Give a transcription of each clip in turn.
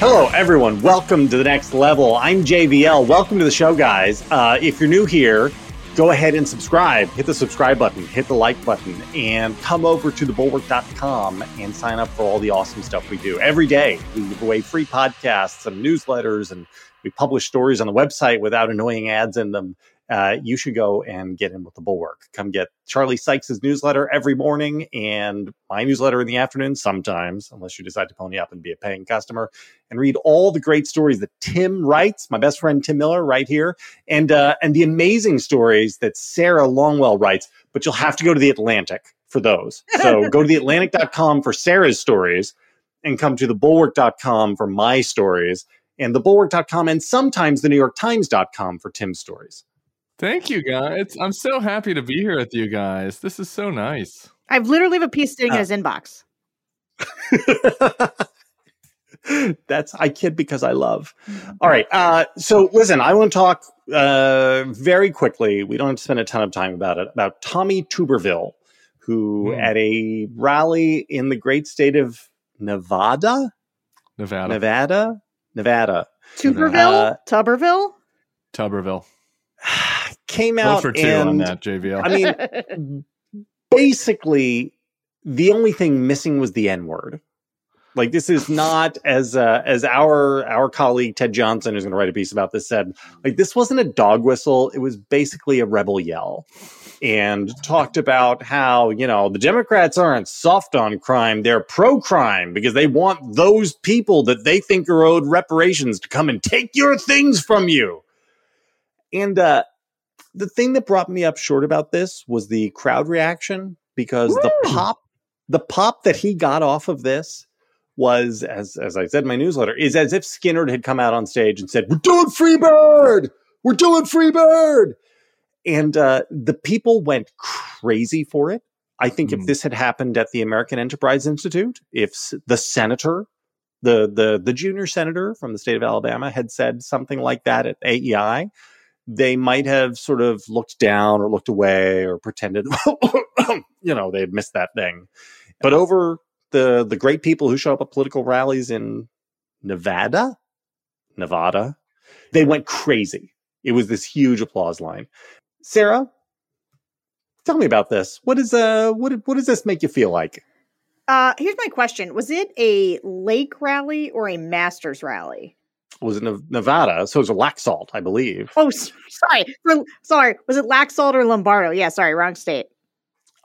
Hello, everyone. Welcome to the next level. I'm JVL. Welcome to the show, guys. Uh, if you're new here, go ahead and subscribe. Hit the subscribe button, hit the like button, and come over to thebulwark.com and sign up for all the awesome stuff we do. Every day, we give away free podcasts and newsletters, and we publish stories on the website without annoying ads in them uh, you should go and get in with the bulwark. Come get Charlie Sykes's newsletter every morning and my newsletter in the afternoon sometimes, unless you decide to pony up and be a paying customer, and read all the great stories that Tim writes, my best friend Tim Miller, right here, and uh, and the amazing stories that Sarah Longwell writes. But you'll have to go to the Atlantic for those. So go to theatlantic.com for Sarah's stories and come to thebulwark.com for my stories and thebulwark.com and sometimes the New York Times.com for Tim's stories. Thank you, guys. I'm so happy to be here with you guys. This is so nice. I've literally have a piece sitting uh, in his inbox. That's I kid because I love. Mm-hmm. All right. Uh, so listen, I want to talk uh, very quickly. We don't have to spend a ton of time about it. About Tommy Tuberville, who mm. at a rally in the great state of Nevada, Nevada, Nevada, Nevada, Tuberville, uh, Tuberville, Tuberville came out for two and, on that JVL. I mean, basically, the only thing missing was the N word. Like this is not as uh, as our our colleague Ted Johnson, who's going to write a piece about this, said. Like this wasn't a dog whistle; it was basically a rebel yell, and talked about how you know the Democrats aren't soft on crime; they're pro crime because they want those people that they think are owed reparations to come and take your things from you. And uh, the thing that brought me up short about this was the crowd reaction because Woo! the pop the pop that he got off of this was as as I said in my newsletter is as if Skynyrd had come out on stage and said we're doing Freebird we're doing Freebird and uh, the people went crazy for it I think mm. if this had happened at the American Enterprise Institute if the senator the the the junior senator from the state of Alabama had said something like that at AEI they might have sort of looked down or looked away or pretended, you know, they had missed that thing. But over the the great people who show up at political rallies in Nevada, Nevada, they went crazy. It was this huge applause line. Sarah, tell me about this. What is uh what what does this make you feel like? Uh here's my question. Was it a lake rally or a masters rally? Was in Nevada, so it was a Laxalt, I believe. Oh, sorry, sorry. Was it Laxalt or Lombardo? Yeah, sorry, wrong state.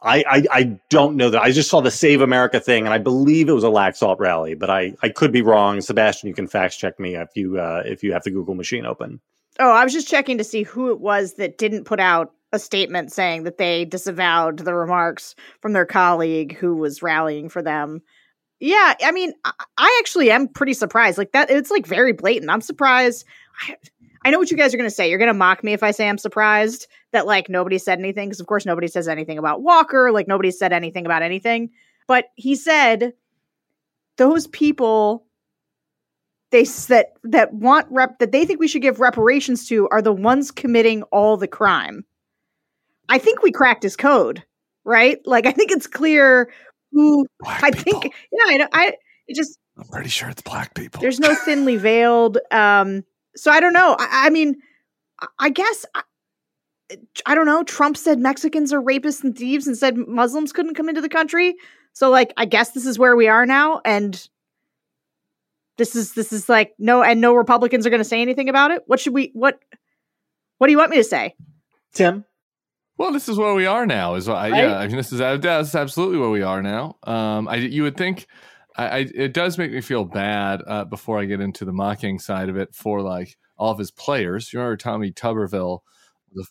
I, I, I don't know that. I just saw the Save America thing, and I believe it was a Laxalt rally, but I I could be wrong. Sebastian, you can fact check me if you uh, if you have the Google machine open. Oh, I was just checking to see who it was that didn't put out a statement saying that they disavowed the remarks from their colleague who was rallying for them yeah, I mean, I actually am pretty surprised. Like that, it's like very blatant. I'm surprised. I, I know what you guys are going to say. You're going to mock me if I say I'm surprised that like nobody said anything because of course nobody says anything about Walker. Like nobody said anything about anything. But he said those people they that that want rep that they think we should give reparations to are the ones committing all the crime. I think we cracked his code, right? Like I think it's clear who black I people. think yeah, I I it just I'm pretty sure it's black people. There's no thinly veiled um so I don't know. I, I mean I guess I, I don't know. Trump said Mexicans are rapists and thieves and said Muslims couldn't come into the country. So like I guess this is where we are now and this is this is like no and no Republicans are going to say anything about it. What should we what what do you want me to say? Tim well, this is where we are now. Is what I, right? yeah. I mean, this is that's absolutely where we are now. Um, I you would think, I, I it does make me feel bad. Uh, before I get into the mocking side of it, for like all of his players. You remember Tommy Tuberville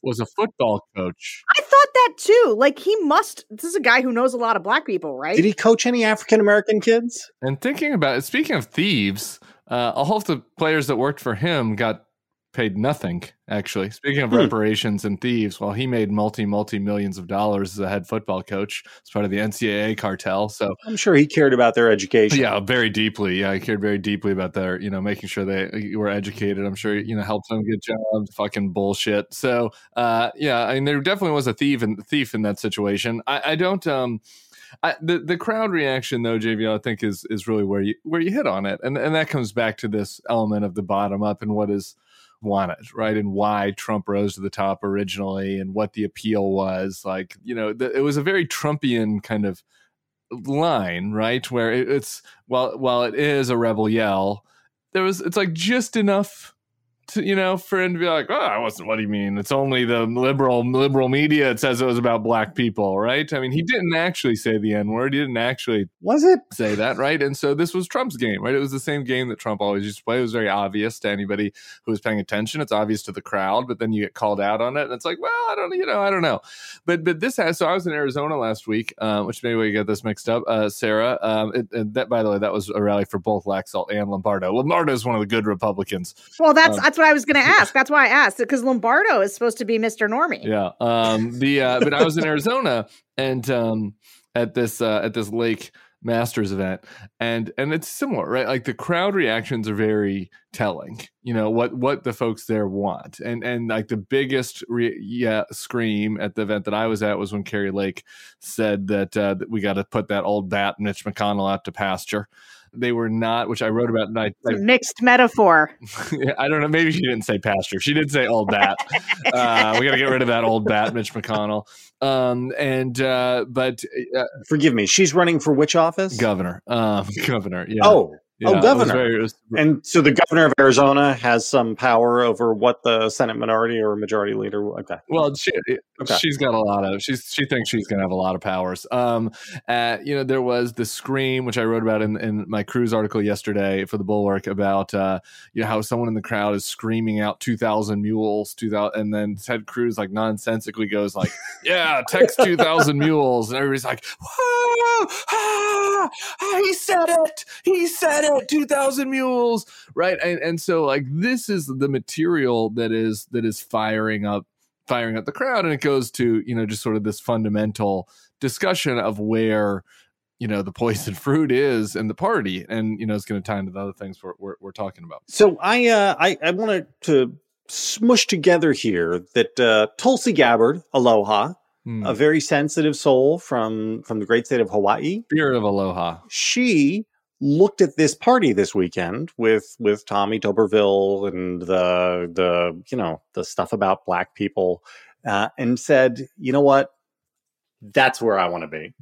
was a football coach. I thought that too. Like he must. This is a guy who knows a lot of black people, right? Did he coach any African American kids? And thinking about it, speaking of thieves, uh, all of the players that worked for him got paid nothing actually. Speaking of hmm. reparations and thieves well he made multi multi millions of dollars as a head football coach as part of the ncaa cartel so i'm sure he cared about their education. Yeah very deeply. Yeah he cared very deeply about their you know making sure they were educated. I'm sure you know helped them get jobs fucking bullshit. So uh yeah i mean there definitely was a thief and thief in that situation. I, I don't um I, the the crowd reaction though, JV, I think is is really where you where you hit on it, and and that comes back to this element of the bottom up and what is wanted, right? And why Trump rose to the top originally, and what the appeal was. Like, you know, it was a very Trumpian kind of line, right? Where it, it's while while it is a rebel yell, there was it's like just enough to, you know, for him to be like, oh, I wasn't. What do you mean? It's only the liberal liberal media. It says it was about black people, right? I mean, he didn't actually say the n word. He didn't actually was it say that, right? And so this was Trump's game, right? It was the same game that Trump always used to play. It was very obvious to anybody who was paying attention. It's obvious to the crowd, but then you get called out on it, and it's like, well, I don't, you know, I don't know. But but this has. So I was in Arizona last week, uh, which maybe we get this mixed up. Uh, Sarah, um, it, and that by the way, that was a rally for both Laxalt and Lombardo. Lombardo is one of the good Republicans. Well, that's um, that's what I was going to ask. That's why I asked because Lombardo is supposed to be Mr. Normie. Yeah. Um, the uh, but I was in Arizona and um, at this uh, at this Lake Masters event, and and it's similar, right? Like the crowd reactions are very telling. You know what what the folks there want, and and like the biggest re- yeah scream at the event that I was at was when Kari Lake said that, uh, that we got to put that old bat Mitch McConnell out to pasture. They were not, which I wrote about. And I, I mixed metaphor. I don't know. Maybe she didn't say pastor. She did say old bat. uh, we got to get rid of that old bat, Mitch McConnell. Um, and uh, but uh, forgive me, she's running for which office? Governor. Um, governor. Yeah. Oh, Oh, yeah, oh, governor. Very, was, and so the governor of Arizona has some power over what the Senate minority or majority leader. Okay. Well, she, okay. she's got a lot of. She's she thinks she's going to have a lot of powers. Um, uh, you know, there was the scream, which I wrote about in, in my Cruz article yesterday for the Bulwark about uh, you know how someone in the crowd is screaming out two thousand mules, two thousand, and then Ted Cruz like nonsensically goes like, "Yeah, text two thousand mules," and everybody's like, "Whoa, ah, he said it, he said it." 2000 mules right? And, and so like this is the material that is that is firing up firing up the crowd. And it goes to you know just sort of this fundamental discussion of where you know the poison fruit is in the party. And you know it's going to tie into the other things we're, we're, we're talking about. So i uh i, I wanted to smush together here that uh tulsi gabbard aloha mm. a very sensitive soul from from the great state of hawaii. Spirit of aloha. She looked at this party this weekend with with Tommy Tuberville and the the you know the stuff about black people uh, and said, you know what, that's where I want to be.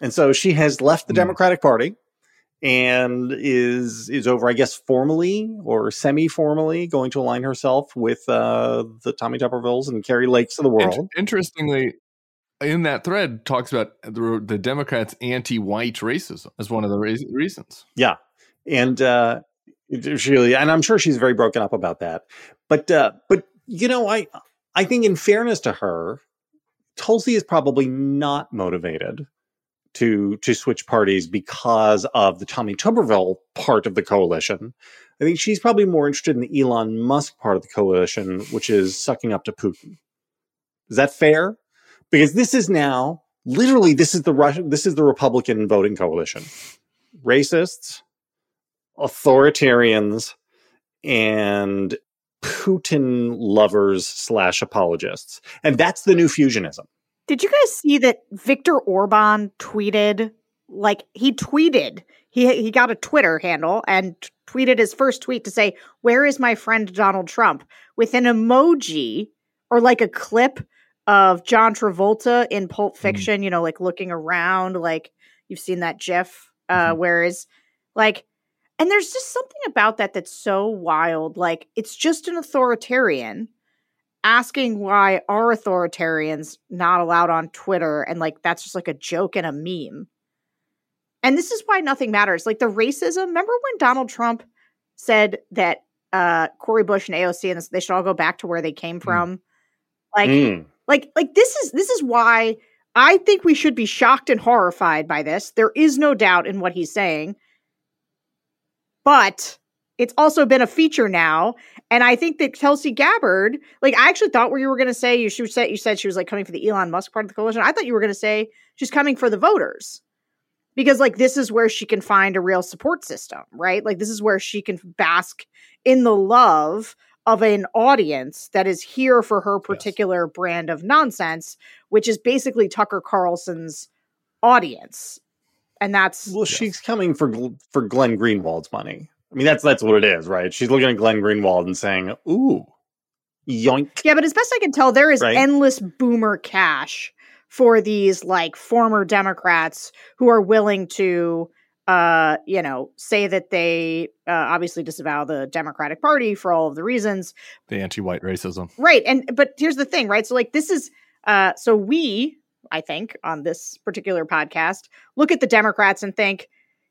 And so she has left the mm. Democratic Party and is is over, I guess, formally or semi-formally going to align herself with uh, the Tommy Tubervilles and Kari Lakes of the world. Interestingly, in that thread talks about the, the Democrats' anti-white racism as one of the re- reasons. Yeah, and uh, really, and I'm sure she's very broken up about that. But uh, but you know, I I think in fairness to her, Tulsi is probably not motivated to to switch parties because of the Tommy Tuberville part of the coalition. I think she's probably more interested in the Elon Musk part of the coalition, which is sucking up to Putin. Is that fair? Because this is now literally this is the Russian this is the Republican voting coalition. Racists, authoritarians, and Putin lovers slash apologists. And that's the new fusionism. Did you guys see that Viktor Orban tweeted like he tweeted he he got a Twitter handle and tweeted his first tweet to say, "Where is my friend Donald Trump?" with an emoji or like a clip of John Travolta in Pulp mm. Fiction, mm. you know, like looking around, like you've seen that GIF. Uh, mm-hmm. Whereas, like, and there's just something about that that's so wild. Like, it's just an authoritarian asking why are authoritarians not allowed on Twitter, and like that's just like a joke and a meme. And this is why nothing matters. Like the racism. Remember when Donald Trump said that uh, Cori Bush and AOC and they should all go back to where they came mm. from? Mm. Like. Mm like like this is this is why I think we should be shocked and horrified by this. There is no doubt in what he's saying. But it's also been a feature now. And I think that Tulsi Gabbard, like I actually thought where you were gonna say you say you said she was like coming for the Elon Musk part of the coalition. I thought you were gonna say she's coming for the voters. Because like this is where she can find a real support system, right? Like this is where she can bask in the love of an audience that is here for her particular yes. brand of nonsense, which is basically Tucker Carlson's audience, and that's well, she's coming for for Glenn Greenwald's money. I mean, that's that's what it is, right? She's looking at Glenn Greenwald and saying, "Ooh, yoink." Yeah, but as best I can tell, there is right? endless boomer cash for these like former Democrats who are willing to uh, you know, say that they uh, obviously disavow the Democratic Party for all of the reasons. The anti-white racism. Right. And but here's the thing, right? So like this is uh so we, I think, on this particular podcast, look at the Democrats and think,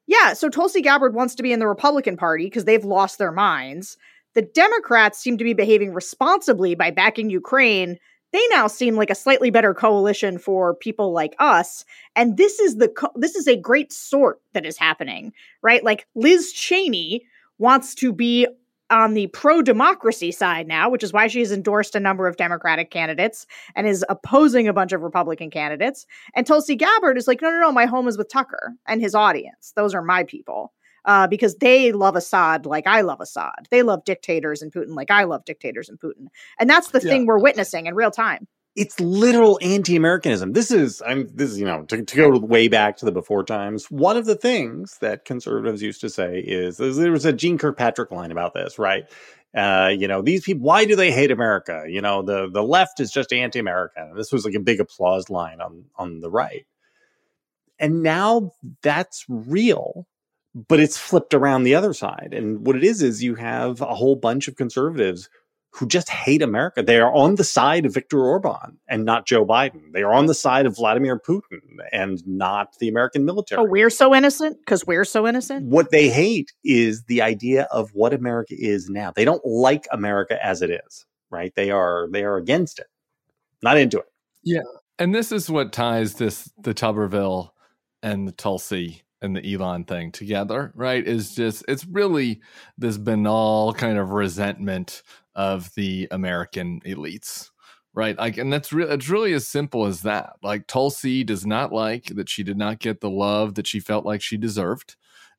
yeah, so Tulsi Gabbard wants to be in the Republican Party because they've lost their minds. The Democrats seem to be behaving responsibly by backing Ukraine they now seem like a slightly better coalition for people like us. And this is the co- this is a great sort that is happening right? Like liz cheney wants to be on the pro democracy side now which is why she's endorsed a number of democratic candidates and is opposing a bunch of republican candidates. And tulsi gabbard is like no no no my home is with tucker and his audience. Those are my people uh, because they love Assad like I love Assad. They love dictators and Putin like I love dictators and Putin. And that's the yeah. thing we're witnessing in real time. It's literal anti-Americanism. This is I'm this is you know to, to go way back to the before times. One of the things that conservatives used to say is there was a Jeane Kirkpatrick line about this, right? Uh, you know, these people, why do they hate America? You know, the the left is just anti-American. This was like a big applause line on on the right. And now that's real but it's flipped around the other side. And what it is is you have a whole bunch of conservatives who just hate America. They are on the side of Viktor Orban and not Joe Biden. They are on the side of Vladimir Putin and not the American oh, military. Oh, we're so innocent because we're so innocent. What they hate is the idea of what America is now. They don't like America as it is, right? They are they are against it, not into it. Yeah, and this is what ties this the Tuberville and the Tulsi and the Elon thing together, right? Is just it's really this banal kind of resentment of the American elites, right? Like, and that's really it's really as simple as that. Like Tulsi does not like that she did not get the love that she felt like she deserved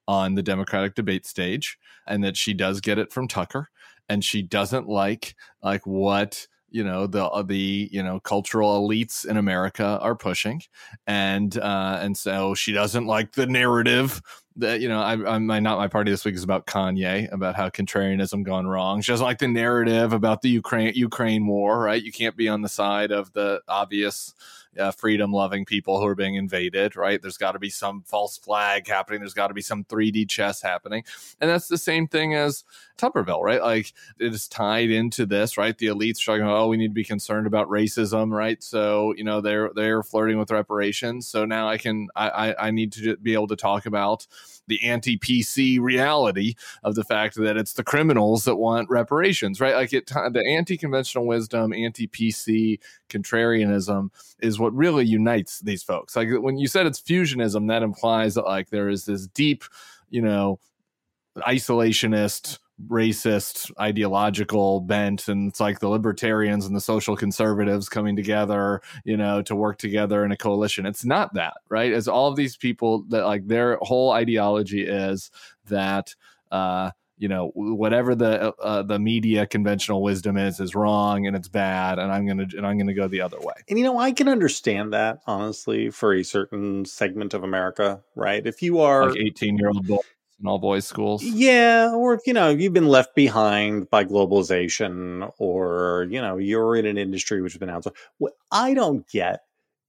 on the Democratic debate stage, and that she does get it from Tucker, and she doesn't like like what you know the uh, the you know cultural elites in America are pushing, and uh, and so she doesn't like the narrative that you know I, I'm my not my party this week is about Kanye about how contrarianism gone wrong. She doesn't like the narrative about the Ukraine Ukraine war. Right, you can't be on the side of the obvious uh, freedom loving people who are being invaded, right? There's got to be some false flag happening. There's got to be some 3D chess happening. And that's the same thing as Tuberville, right? Like it is tied into this, right? The elites talking about, oh, we need to be concerned about racism, right? So, you know, they're they're flirting with reparations. So now I can I I, I need to be able to talk about the anti PC reality of the fact that it's the criminals that want reparations, right? Like it, the anti conventional wisdom, anti PC contrarianism is what really unites these folks. Like when you said it's fusionism, that implies that like there is this deep, you know, isolationist racist ideological bent and it's like the libertarians and the social conservatives coming together you know to work together in a coalition. It's not that right? As all of these people that like their whole ideology is that uh you know whatever the uh, uh, the media conventional wisdom is is wrong and it's bad and i'm gonna and i'm gonna go the other way. And you know i can understand that honestly for a certain segment of america right? If you are like 18 year old boy in all boys schools. Yeah, or you know, you've been left behind by globalization, or you know, you're in an industry which has been outsourced. What I don't get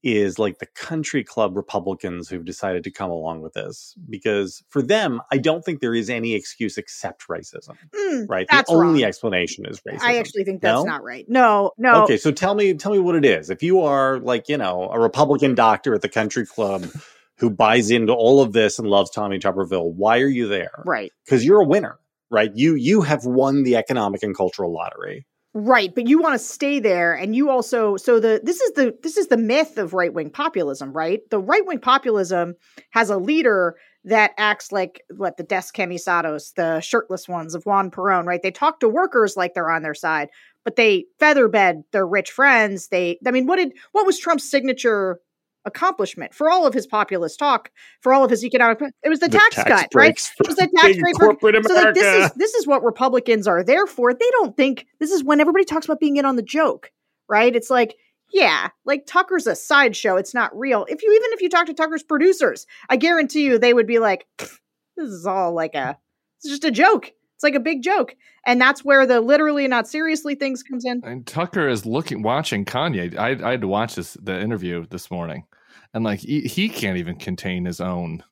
is like the country club Republicans who've decided to come along with this because for them, I don't think there is any excuse except racism. Mm, right? The only wrong. explanation is racism. I actually think that's no? not right. No, no. Okay, so tell me, tell me what it is. If you are like you know a Republican doctor at the country club who buys into all of this and loves Tommy Tuberville, why are you there? Right. Because you're a winner, right? You you have won the economic and cultural lottery. Right, but you want to stay there and you also so the this is the this is the myth of right-wing populism, right? The right-wing populism has a leader that acts like what the Descamisados, the shirtless ones of Juan Perón, right? They talk to workers like they're on their side, but they featherbed their rich friends. They I mean, what did what was Trump's signature accomplishment for all of his populist talk, for all of his economic. It was the, the tax, tax, cut, right? It was the tax break corporate America. So like, this is this is what Republicans are there for. They don't think this is when everybody talks about being in on the joke, right? It's like yeah, like Tucker's a sideshow. It's not real. If you even if you talk to Tucker's producers, I guarantee you they would be like, this is all like a, it's just a joke. It's like a big joke. And that's where the literally not seriously things comes in. And Tucker is looking, watching Kanye. I, I had to watch this the interview this morning, and like he, he can't even contain his own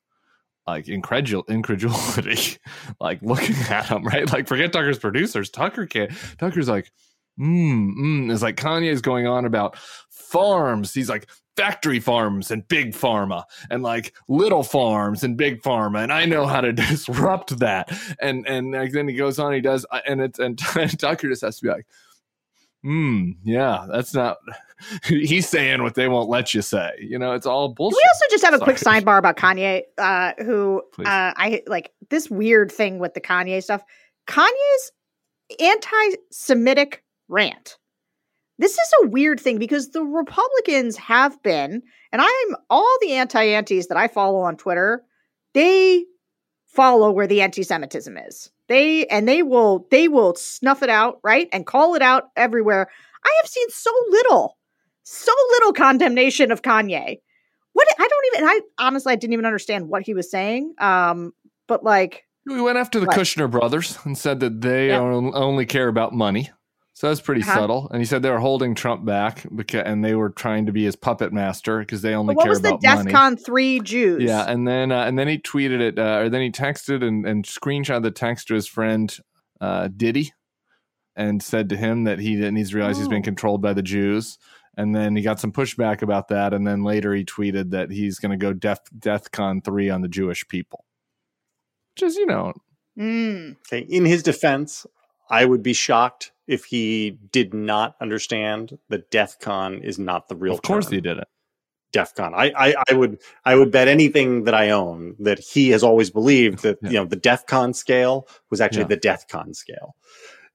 like incredul incredulity, like looking at him, right? Like forget Tucker's producers. Tucker can't. Tucker's like, mm, mm. It's like Kanye's going on about farms. He's like, factory farms and big pharma and like little farms and big pharma and i know how to disrupt that and and like, then he goes on he does uh, and it's and tucker just has to be like hmm yeah that's not he's saying what they won't let you say you know it's all bullshit we also just have a Sorry. quick sidebar about kanye uh who Please. uh i like this weird thing with the kanye stuff kanye's anti-semitic rant this is a weird thing because the Republicans have been, and I'm all the anti antis that I follow on Twitter, they follow where the anti-Semitism is. They and they will they will snuff it out, right? And call it out everywhere. I have seen so little, so little condemnation of Kanye. What I don't even I honestly I didn't even understand what he was saying. Um, but like we went after the Kushner brothers and said that they yep. only care about money. So that's pretty uh-huh. subtle. And he said they were holding Trump back because, and they were trying to be his puppet master because they only what care about money. What was the DEFCON three Jews? Yeah, and then uh, and then he tweeted it, uh, or then he texted and, and screenshot the text to his friend uh, Diddy, and said to him that he needs to realize oh. he's being controlled by the Jews. And then he got some pushback about that, and then later he tweeted that he's going to go Def DEFCON three on the Jewish people. Just you know, mm. okay. In his defense, I would be shocked if he did not understand that DEF CON is not the real. Thing. Of course, term. he did it. DEF CON. I, I, I would I would bet anything that I own that he has always believed that yeah. you know the DEF CON scale was actually yeah. the DEF CON scale.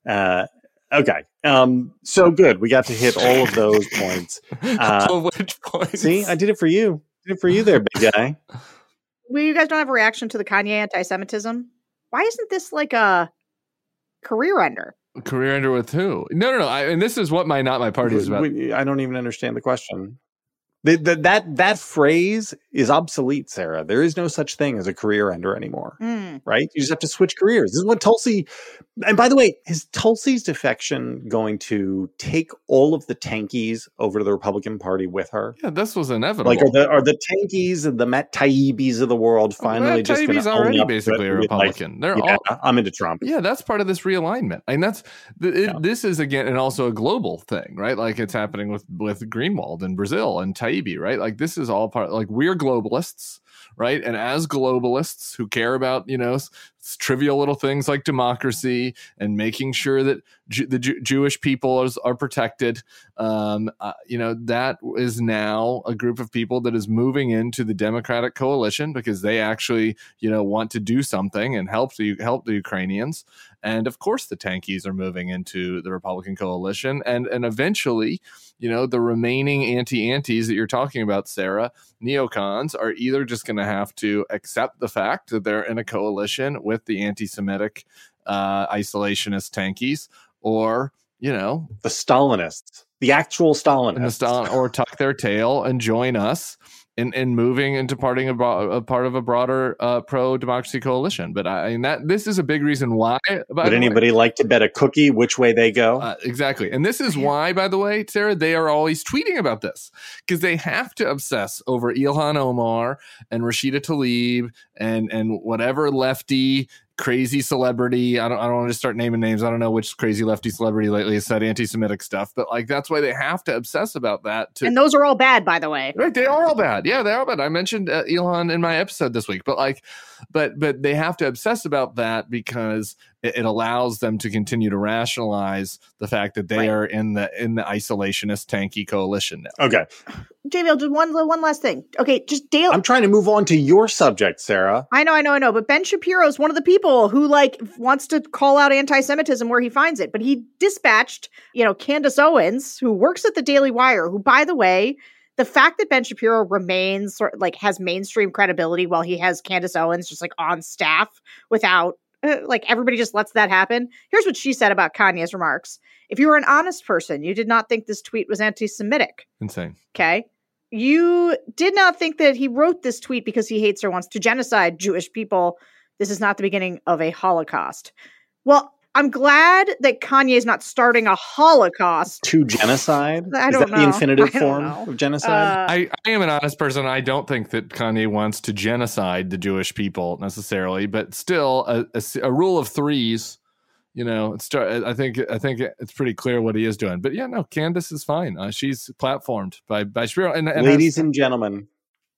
Uh, okay, um, so good. We got to hit all of those points. Uh, which points? See, I did it for you. Did it for you there, big guy. well, you guys don't have a reaction to the Kanye anti-Semitism. Why isn't this like a career ender. Career ender with who? No, no, no. I, and this is what my not my party is about. I don't even understand the question. The, the, that that phrase is obsolete, Sarah. There is no such thing as a career ender anymore, mm. right? You just have to switch careers. This is what Tulsi. And by the way, is Tulsi's defection going to take all of the tankies over to the Republican Party with her? Yeah, this was inevitable. Like, are the are the tankies and the Matt Taibbis of the world finally well, just going to already basically a Republican? Like, They're yeah, all. I'm into Trump. Yeah, that's part of this realignment. I mean, that's it, yeah. this is again, and also a global thing, right? Like it's happening with with Greenwald in Brazil and Taibbi right? Like this is all part like we're globalists, right? And as globalists who care about, you know, trivial little things like democracy and making sure that the Jewish people is, are protected. Um, uh, you know, that is now a group of people that is moving into the Democratic coalition because they actually, you know, want to do something and help the help the Ukrainians. And of course, the tankies are moving into the Republican coalition, and and eventually, you know, the remaining anti-antis that you're talking about, Sarah, neocons, are either just going to have to accept the fact that they're in a coalition with the anti-Semitic uh, isolationist tankies, or you know, the Stalinists, the actual Stalinists, Stalin, or tuck their tail and join us in, in moving into parting a, a part of a broader uh, pro democracy coalition. But I, I, mean that this is a big reason why. Would anybody way, like to bet a cookie which way they go? Uh, exactly, and this is why, by the way, Sarah, they are always tweeting about this because they have to obsess over Ilhan Omar and Rashida Tlaib and and whatever lefty crazy celebrity. I don't, I don't want to start naming names. I don't know which crazy lefty celebrity lately has said anti-Semitic stuff, but like that's why they have to obsess about that. To, and those are all bad, by the way. Right? They are all bad. Yeah, they are bad. I mentioned uh, Elon in my episode this week, but like, but but they have to obsess about that because it, it allows them to continue to rationalize the fact that they right. are in the in the isolationist tanky coalition now. Okay, JVL, just one one last thing. Okay, just Dale. I'm trying to move on to your subject, Sarah. I know, I know, I know. But Ben Shapiro is one of the people who like wants to call out anti-Semitism where he finds it. But he dispatched, you know, Candace Owens, who works at the Daily Wire, who, by the way, the fact that Ben Shapiro remains sort of like has mainstream credibility while he has Candace Owens just like on staff without uh, like everybody just lets that happen. Here's what she said about Kanye's remarks. If you were an honest person, you did not think this tweet was anti Semitic. Insane. Okay. You did not think that he wrote this tweet because he hates or wants to genocide Jewish people. This is not the beginning of a Holocaust. Well, I'm glad that Kanye is not starting a Holocaust to genocide. I don't that know. the infinitive I form know. of genocide? Uh, I, I am an honest person. I don't think that Kanye wants to genocide the Jewish people necessarily, but still, a rule of threes. You know, start- I think I think it's pretty clear what he is doing. But yeah, no, Candace is fine. Uh, she's platformed by by Shapiro. And, and Ladies has- and gentlemen,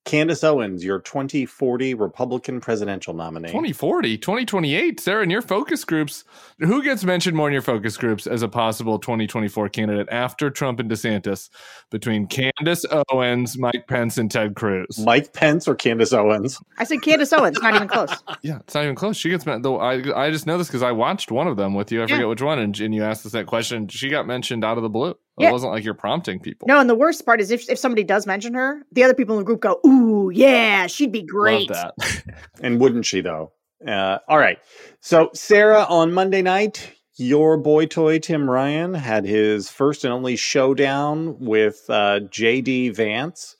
Candace Owens, your 2040 Republican presidential nominee. 2040, 2028, Sarah, in your focus groups, who gets mentioned more in your focus groups as a possible 2024 candidate after Trump and DeSantis between Candace Owens, Mike Pence, and Ted Cruz? Mike Pence or Candace Owens? I said Candace Owens, not even close. Yeah, it's not even close. She gets men- though. I I just know this because I watched one of them with you. I Yeah. forget which one, and, and you asked us that question. She got mentioned out of the blue. It Yeah. wasn't like you're prompting people. No, and the worst part is if, if somebody does mention her, the other people in the group go, Ooh, yeah, she'd be great. Love that. And wouldn't she, though? Uh, all right. So, Sarah, on Monday night, your boy toy, Tim Ryan, had his first and only showdown with uh, JD Vance.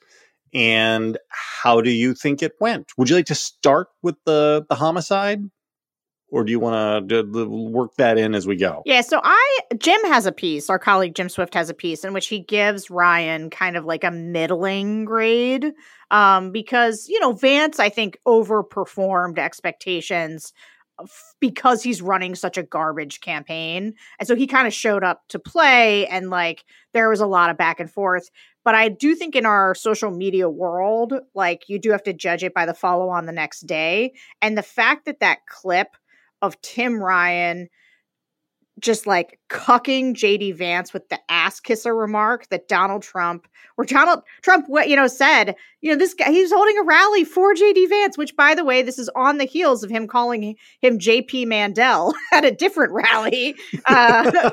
And how do you think it went? Would you like to start with the, the homicide? Or do you want to work that in as we go? Yeah, so I Jim has a piece, our colleague Jim Swift has a piece in which he gives Ryan kind of like a middling grade. Um, because, you know, Vance, I think, overperformed expectations because he's running such a garbage campaign. And so he kind of showed up to play and like there was a lot of back and forth. But I do think in our social media world, like you do have to judge it by the follow on the next day. And the fact that that clip of Tim Ryan just like cucking JD Vance with the ass kisser remark that Donald Trump, where Donald Trump, what you know, said, you know, this guy, he's holding a rally for JD Vance, which by the way, this is on the heels of him calling him JP Mandel at a different rally. Uh,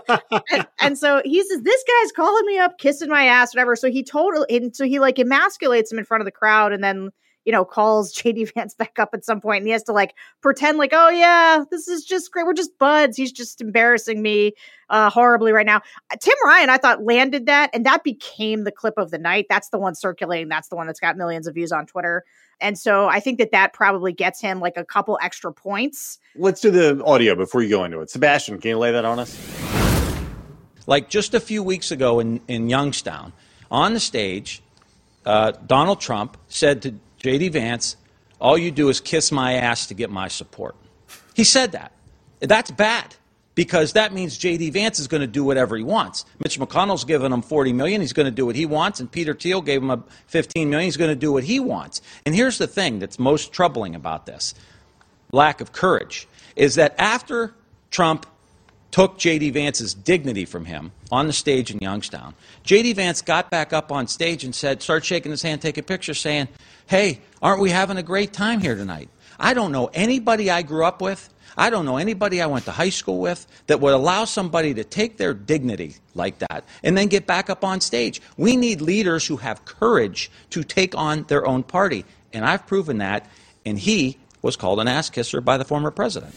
and, and so he says, this guy's calling me up, kissing my ass, whatever. So he totally, and so he like emasculates him in front of the crowd and then you know, calls JD Vance back up at some point and he has to like pretend like, oh yeah, this is just great. We're just buds. He's just embarrassing me uh, horribly right now. Uh, Tim Ryan, I thought landed that and that became the clip of the night. That's the one circulating. That's the one that's got millions of views on Twitter. And so I think that that probably gets him like a couple extra points. Let's do the audio before you go into it. Sebastian, can you lay that on us? Like just a few weeks ago in, in Youngstown, on the stage, uh, Donald Trump said to J.D. Vance, all you do is kiss my ass to get my support. He said that. That's bad because that means J.D. Vance is going to do whatever he wants. Mitch McConnell's given him 40 million. He's going to do what he wants. And Peter Thiel gave him a 15 million. He's going to do what he wants. And here's the thing that's most troubling about this lack of courage is that after Trump took J.D. Vance's dignity from him on the stage in Youngstown. J.D. Vance got back up on stage and said, started shaking his hand, take a picture, saying, Hey, aren't we having a great time here tonight? I don't know anybody I grew up with. I don't know anybody I went to high school with that would allow somebody to take their dignity like that and then get back up on stage. We need leaders who have courage to take on their own party. And I've proven that. And he was called an ass kisser by the former president.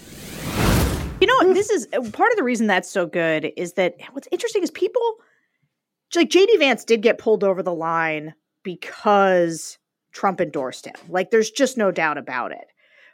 You know, this is uh, part of the reason that's so good is that what's interesting is people like JD Vance did get pulled over the line because Trump endorsed him. Like there's just no doubt about it.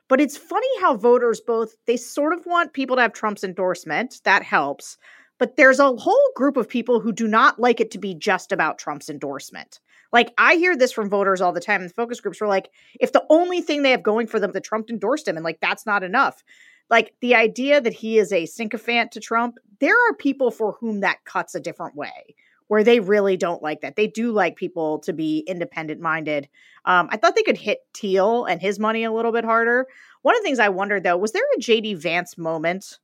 But it's funny how voters both they sort of want people to have Trump's endorsement. That helps. But there's a whole group of people who do not like it to be just about Trump's endorsement. Like I hear this from voters all the time in the focus groups were like if the only thing they have going for them that Trump endorsed him and like that's not enough. Like the idea that he is a sycophant to Trump, there are people for whom that cuts a different way where they really don't like that. They do like people to be independent minded. Um, I thought they could hit Thiel and his money a little bit harder. One of the things I wondered though, was there a JD Vance moment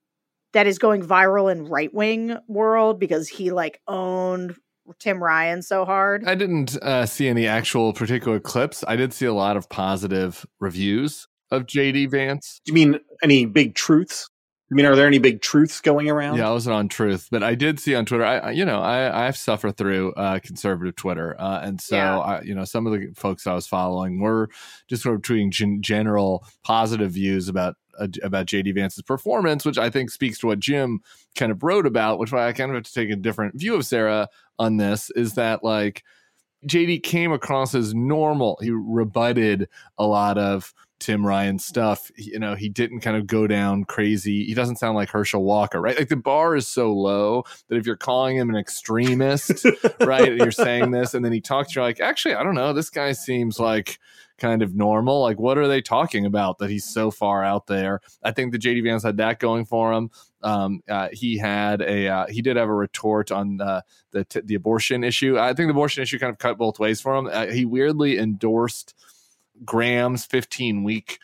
that is going viral in right wing world because he like owned Tim Ryan so hard? I didn't uh, see any actual particular clips. I did see a lot of positive reviews of JD Vance. Do you mean any big truths? I mean, are there any big truths going around? Yeah, I wasn't on Truth, but I did see on Twitter. I, I you know, I I've suffered through uh, conservative Twitter, uh, and so Yeah. I, you know, some of the folks I was following were just sort of tweeting gen- general positive views about uh, about JD Vance's performance, which I think speaks to what Jim kind of wrote about, which why I kind of have to take a different view of Sarah on this is that like JD came across as normal. He rebutted a lot of Tim Ryan stuff. You know, he didn't kind of go down crazy. He doesn't sound like Herschel Walker, right? Like the bar is so low that if you're calling him an extremist, right, you're saying this, and then he talks, you're like, actually, I don't know. This guy seems like kind of normal. Like, what are they talking about that he's so far out there? I think the JD Vance had that going for him. Um, uh, he had a uh, he did have a retort on the the, t- the abortion issue. I think the abortion issue kind of cut both ways for him. Uh, he weirdly endorsed Graham's 15 week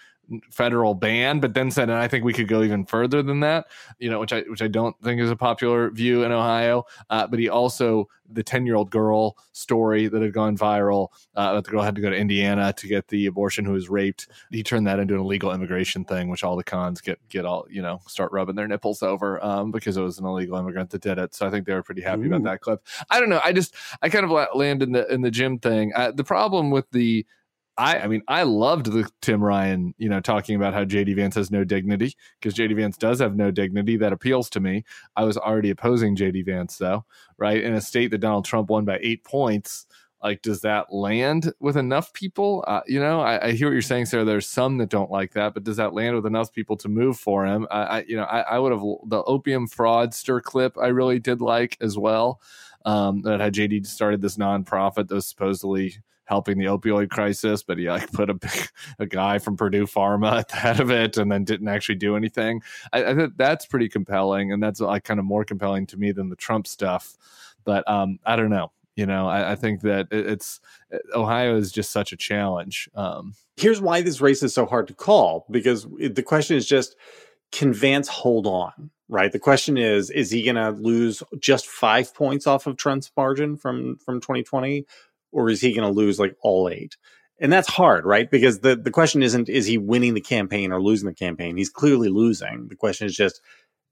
federal ban, but then said, and I think we could go even further than that, you know, which I which I don't think is a popular view in Ohio. Uh, but he also the ten year old girl story that had gone viral. Uh, that the girl had to go to Indiana to get the abortion who was raped. He turned that into an illegal immigration thing, which all the cons get get all you know start rubbing their nipples over um, because it was an illegal immigrant that did it. So I think they were pretty happy Ooh. about that clip. I don't know. I just I kind of land in the in the Jim thing. Uh, the problem with the I, I mean, I loved the Tim Ryan, you know, talking about how JD Vance has no dignity because JD Vance does have no dignity. That appeals to me. I was already opposing JD Vance, though, right? In a state that Donald Trump won by eight points, like, does that land with enough people? Uh, you know, I, I, hear what you're saying, Sarah. There's some that don't like that, but does that land with enough people to move for him? I, I you know, I, I would have the opium fraudster clip. I really did like as well. Um, that had JD started this nonprofit that was supposedly helping the opioid crisis, but he like put a a guy from Purdue Pharma at the head of it, and then didn't actually do anything. I, I think that's pretty compelling, and that's like kind of more compelling to me than the Trump stuff. But um, I don't know. You know, I, I think that it, it's Ohio is just such a challenge. Um, Here's why this race is so hard to call because the question is just can Vance hold on? Right. The question is, is he going to lose just five points off of Trump's margin from from 2020, or is he going to lose like all eight? And that's hard, right? Because the, the question isn't, is he winning the campaign or losing the campaign? He's clearly losing. The question is just,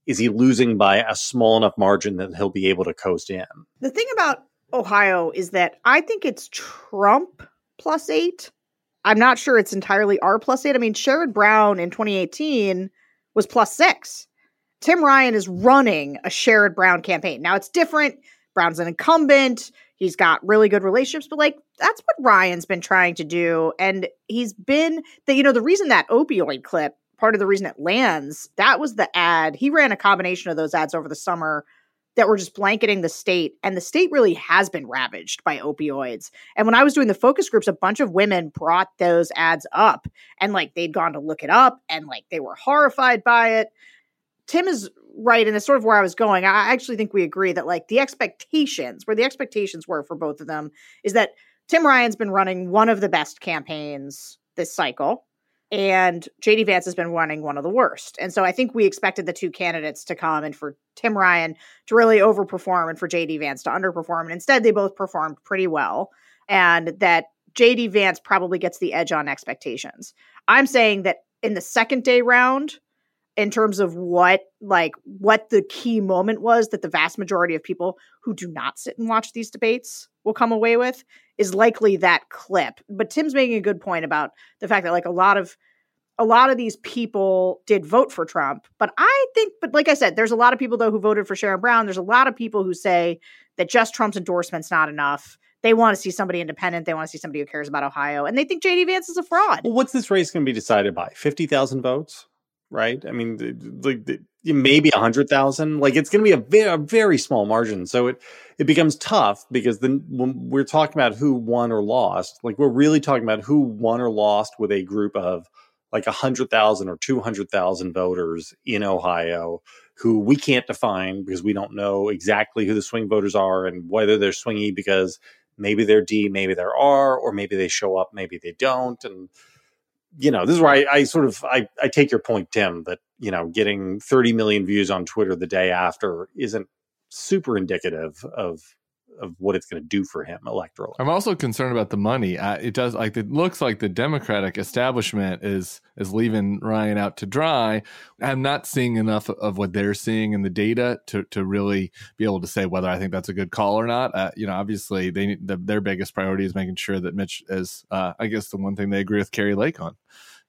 is he losing by a small enough margin that he'll be able to coast in? The thing about Ohio is that I think it's Trump plus eight. I'm not sure it's entirely R plus eight. I mean, Sherrod Brown in 2018 was plus six. Tim Ryan is running a Sherrod Brown campaign. Now it's different. Brown's an incumbent. He's got really good relationships, but like that's what Ryan's been trying to do. And he's been the, you know, the reason that opioid clip, part of the reason it lands, that was the ad. He ran a combination of those ads over the summer that were just blanketing the state. And the state really has been ravaged by opioids. And when I was doing the focus groups, a bunch of women brought those ads up and like they'd gone to look it up and like they were horrified by it. Tim is right and it's sort of where i was going. I actually think we agree that like the expectations where the expectations were for both of them is that tim ryan's been running one of the best campaigns this cycle and jd vance has been running one of the worst. And so i think we expected the two candidates to come and for tim ryan to really overperform and for jd vance to underperform and instead they both performed pretty well and that jd vance probably gets the edge on expectations. I'm saying that in the second day round in terms of what like what the key moment was that the vast majority of people who do not sit and watch these debates will come away with is likely that clip but tim's making a good point about the fact that like a lot of a lot of these people did vote for trump but i think but like i said there's a lot of people though who voted for sherrod brown there's a lot of people who say that just trump's endorsement's not enough they want to see somebody independent. They want to see somebody who cares about Ohio, and they think JD Vance is a fraud. Well, what's this race going to be decided by? Fifty thousand votes? Right? I mean, like maybe a hundred thousand. Like it's going to be a very, a very small margin, so it it becomes tough because then when we're talking about who won or lost, like we're really talking about who won or lost with a group of like a hundred thousand or two hundred thousand voters in Ohio who we can't define because we don't know exactly who the swing voters are and whether they're swingy because maybe they're D, maybe they're R, or maybe they show up, maybe they don't, and you know, this is where I, I sort of I, I take your point, Tim, that you know, getting 30 million views on Twitter the day after isn't super indicative of of what it's going to do for him electorally. I'm also concerned about the money. Uh, it does like it looks like the Democratic establishment is is leaving Ryan out to dry. I'm not seeing enough of what they're seeing in the data to to really be able to say whether I think that's a good call or not. Uh, you know, obviously they the, their biggest priority is making sure that Mitch is. Uh, I guess the one thing they agree with Kari Lake on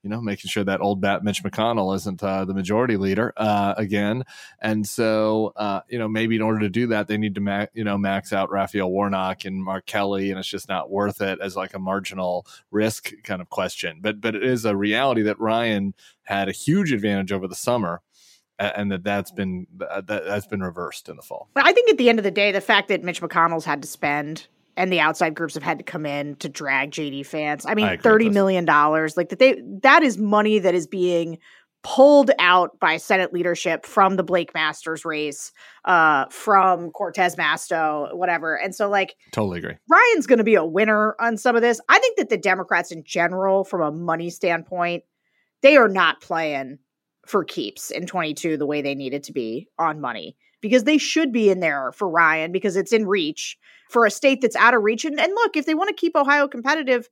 you know, making sure that old bat Mitch McConnell isn't uh, the majority leader uh, again. And so, uh, you know, maybe in order to do that, they need to, ma- you know, max out Raphael Warnock and Mark Kelly, and it's just not worth it as like a marginal risk kind of question. But but it is a reality that Ryan had a huge advantage over the summer and that that's been that, that's been reversed in the fall. But I think at the end of the day, the fact that Mitch McConnell's had to spend and the outside groups have had to come in to drag JD Vance. I mean, I thirty million dollars, like that they that is money that is being pulled out by Senate leadership from the Blake Masters race, uh, from Cortez Masto, whatever. And so, like, totally agree. Ryan's going to be a winner on some of this. I think that the Democrats in general, from a money standpoint, they are not playing for keeps in 22 the way they needed to be on money because they should be in there for Ryan because it's in reach for a state that's out of reach. And, and look, if they want to keep Ohio competitive,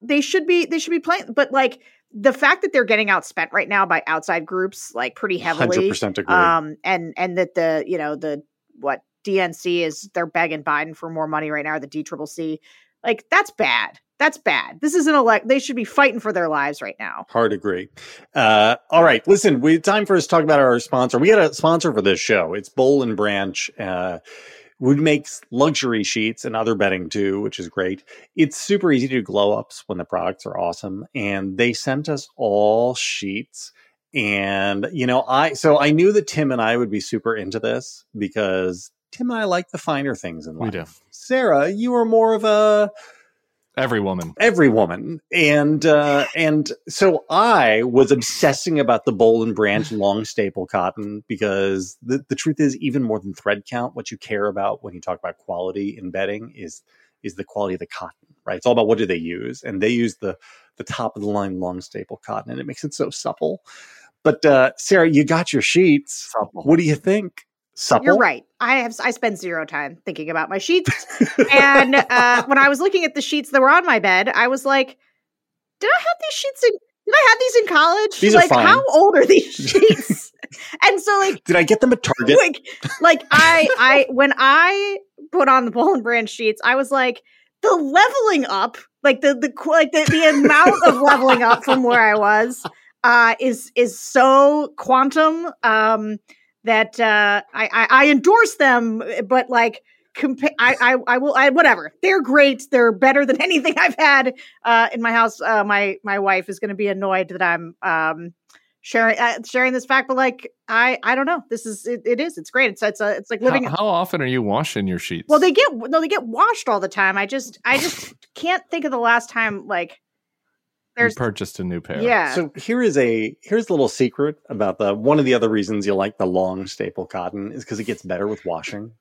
they should be they should be playing. But like the fact that they're getting outspent right now by outside groups like pretty heavily, 100% agree. Um, and and that the you know the what DNC is they're begging Biden for more money right now, or the C, like that's bad. That's bad. This is an elect. They should be fighting for their lives right now. Hard agree. Uh, all right, listen. We time for us to talk about our sponsor. We got a sponsor for this show. It's Boll and Branch. Uh, who makes luxury sheets and other bedding too, which is great. It's super easy to do glow ups when the products are awesome, and they sent us all sheets. And you know, I so I knew that Tim and I would be super into this because Tim and I like the finer things in life. We do. Sarah, you are more of a Every woman. Every woman. And uh, and so I was obsessing about the Boll and Branch long staple cotton because the, the truth is even more than thread count, what you care about when you talk about quality in bedding is is the quality of the cotton, right? It's all about what do they use. And they use the the top of the line long staple cotton and it makes it so supple. But uh, Sarah, you got your sheets. Supple. What do you think? Supple? You're right. I have I spend zero time thinking about my sheets. and uh, when I was looking at the sheets that were on my bed, I was like, "Did I have these sheets in? Did I have these in college? These like, are fine. how old are these sheets?" and so, like, did I get them at Target? Like, like I, I when I put on the Boll and Branch sheets, I was like, the leveling up, like the the like the, the amount of leveling up from where I was, uh, is is so quantum. Um, that uh, I, I, I endorse them, but like compa- I, I I will I whatever they're great they're better than anything I've had uh, in my house. Uh, my my wife is going to be annoyed that I'm um, sharing uh, sharing this fact, but like I I don't know this is it, it is it's great it's it's a, it's like living. How, how, often are you washing your sheets? Well, they get no they get washed all the time. I just I just can't think of the last time like there's you purchased a new pair. Yeah. So here is a here's a little secret about the one of the other reasons you like the long staple cotton is because it gets better with washing.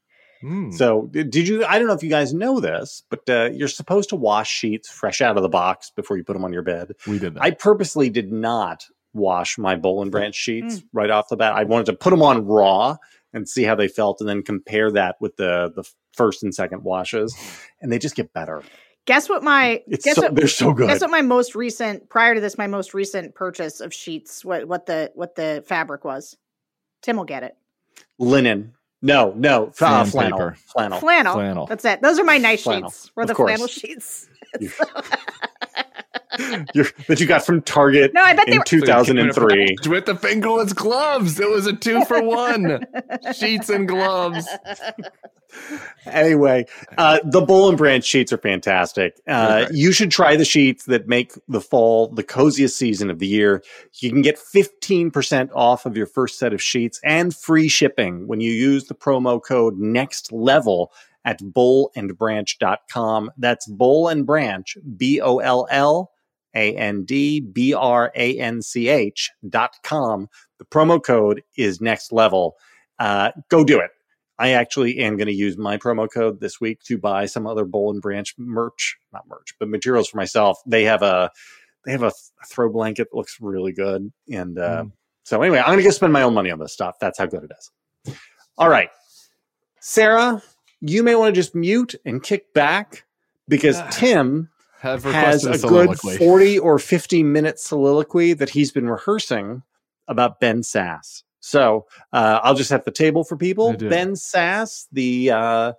Mm. So did you? I don't know if you guys know this, but uh, you're supposed to wash sheets fresh out of the box before you put them on your bed. We did that. I purposely did not wash my Boll and Branch sheets mm. right off the bat. I wanted to put them on raw and see how they felt, and then compare that with the the first and second washes, and they just get better. Guess what my it's guess so, what, they're so good. Guess what my most recent prior to this my most recent purchase of sheets what what the what the fabric was. Tim will get it. Linen. No, no, uh, flannel, flannel. Flannel. Flannel. That's it. Those are my nice flannel. sheets. Were the flannel sheets. that you got from Target no, I bet in 2003 with the fingerless gloves. It was a two for one sheets and gloves. Anyway, uh, the Boll and Branch sheets are fantastic. Uh, You should try the sheets that make the fall the coziest season of the year. You can get 15% off of your first set of sheets and free shipping when you use the promo code next level at bollandbranch.com. That's Boll and Branch, B O L L a N D B R A N C H dot com. The promo code is next level. Uh, go do it. I actually am going to use my promo code this week to buy some other Boll and Branch merch, not merch, but materials for myself. They have a they have a, th- a throw blanket that looks really good, and uh, mm. so anyway, I'm going to go spend my own money on this stuff. That's how good it is. All right, Sarah, you may want to just mute and kick back because Tim has a, a good 40 or 50 minute soliloquy that he's been rehearsing about Ben Sasse. So uh, I'll just set the table for people. Ben Sasse, the uh,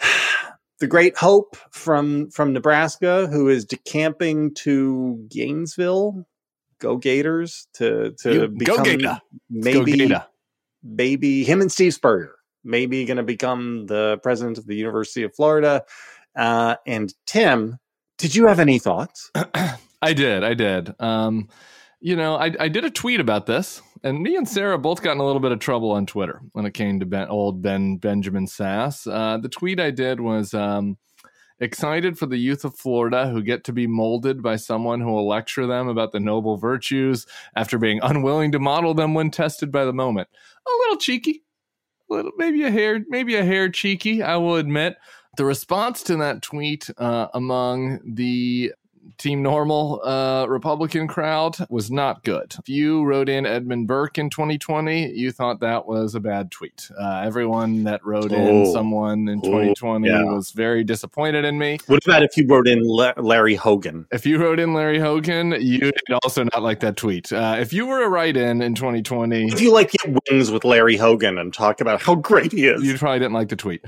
the great hope from from Nebraska, who is decamping to Gainesville go Gators to to You- become go maybe Go maybe him and Steve Spurrier maybe going to become the president of the University of Florida. Uh, and Tim, did you have any thoughts? I did. I did. Um, you know, I, I did a tweet about this, and me and Sarah both got in a little bit of trouble on Twitter when it came to ben, old Ben Benjamin Sasse. Uh, the tweet I did was um, excited for the youth of Florida who get to be molded by someone who will lecture them about the noble virtues after being unwilling to model them when tested by the moment. A little cheeky, a little maybe a hair, maybe a hair cheeky. I will admit. The response to that tweet uh, among the Team Normal uh, Republican crowd was not good. If you wrote in Edmund Burke in 2020, you thought that was a bad tweet. Uh, everyone that wrote in Oh. someone in Oh, 2020 yeah. was very disappointed in me. What about if you wrote in La- Larry Hogan? If you wrote in Larry Hogan, you did also not like that tweet. Uh, if you were a write in in 2020, If you like get wings with Larry Hogan and talk about how great he is, you probably didn't like the tweet.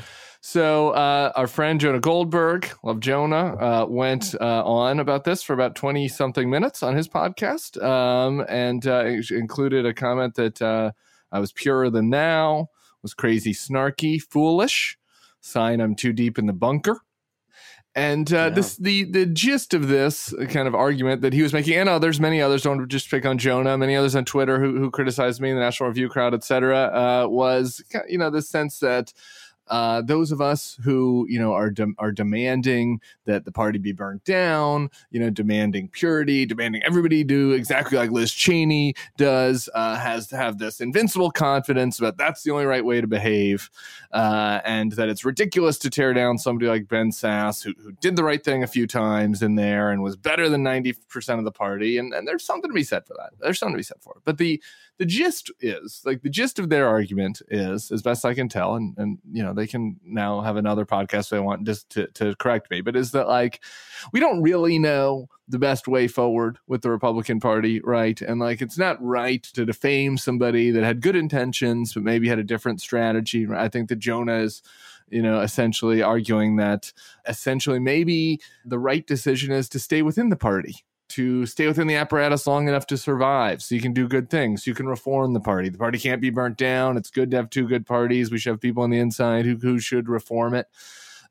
So uh, our friend Jonah Goldberg, love Jonah, uh, went uh, on about this for about twenty something minutes on his podcast, um, and uh, included a comment that uh, I was purer than now, was crazy, snarky, foolish. Sign I'm too deep in the bunker. And uh, Yeah. this the the gist of this kind of argument that he was making, and others, many others, don't just pick on Jonah, many others on Twitter who who criticized me, the National Review crowd, etc., uh, was you know the sense that uh, those of us who you know are dem- are demanding that the party be burnt down, you know, demanding purity, demanding everybody do exactly like Liz Cheney does, uh, has to have this invincible confidence that that's the only right way to behave, uh, and that it's ridiculous to tear down somebody like Ben Sasse who, who did the right thing a few times in there and was better than ninety percent of the party, and, and there's something to be said for that. There's something to be said for it, but the the gist is like the gist of their argument is as best i can tell and and you know they can now have another podcast they want just to, to correct me. But is that like we don't really know the best way forward with the republican party right? And like it's not right to defame somebody that had good intentions but maybe had a different strategy. I think that jonah is you know essentially arguing that essentially maybe the right decision is to stay within the party to stay within the apparatus long enough to survive so you can do good things you can reform the party. The party can't be burnt down. It's good to have two good parties. We should have people on the inside who, who should reform it.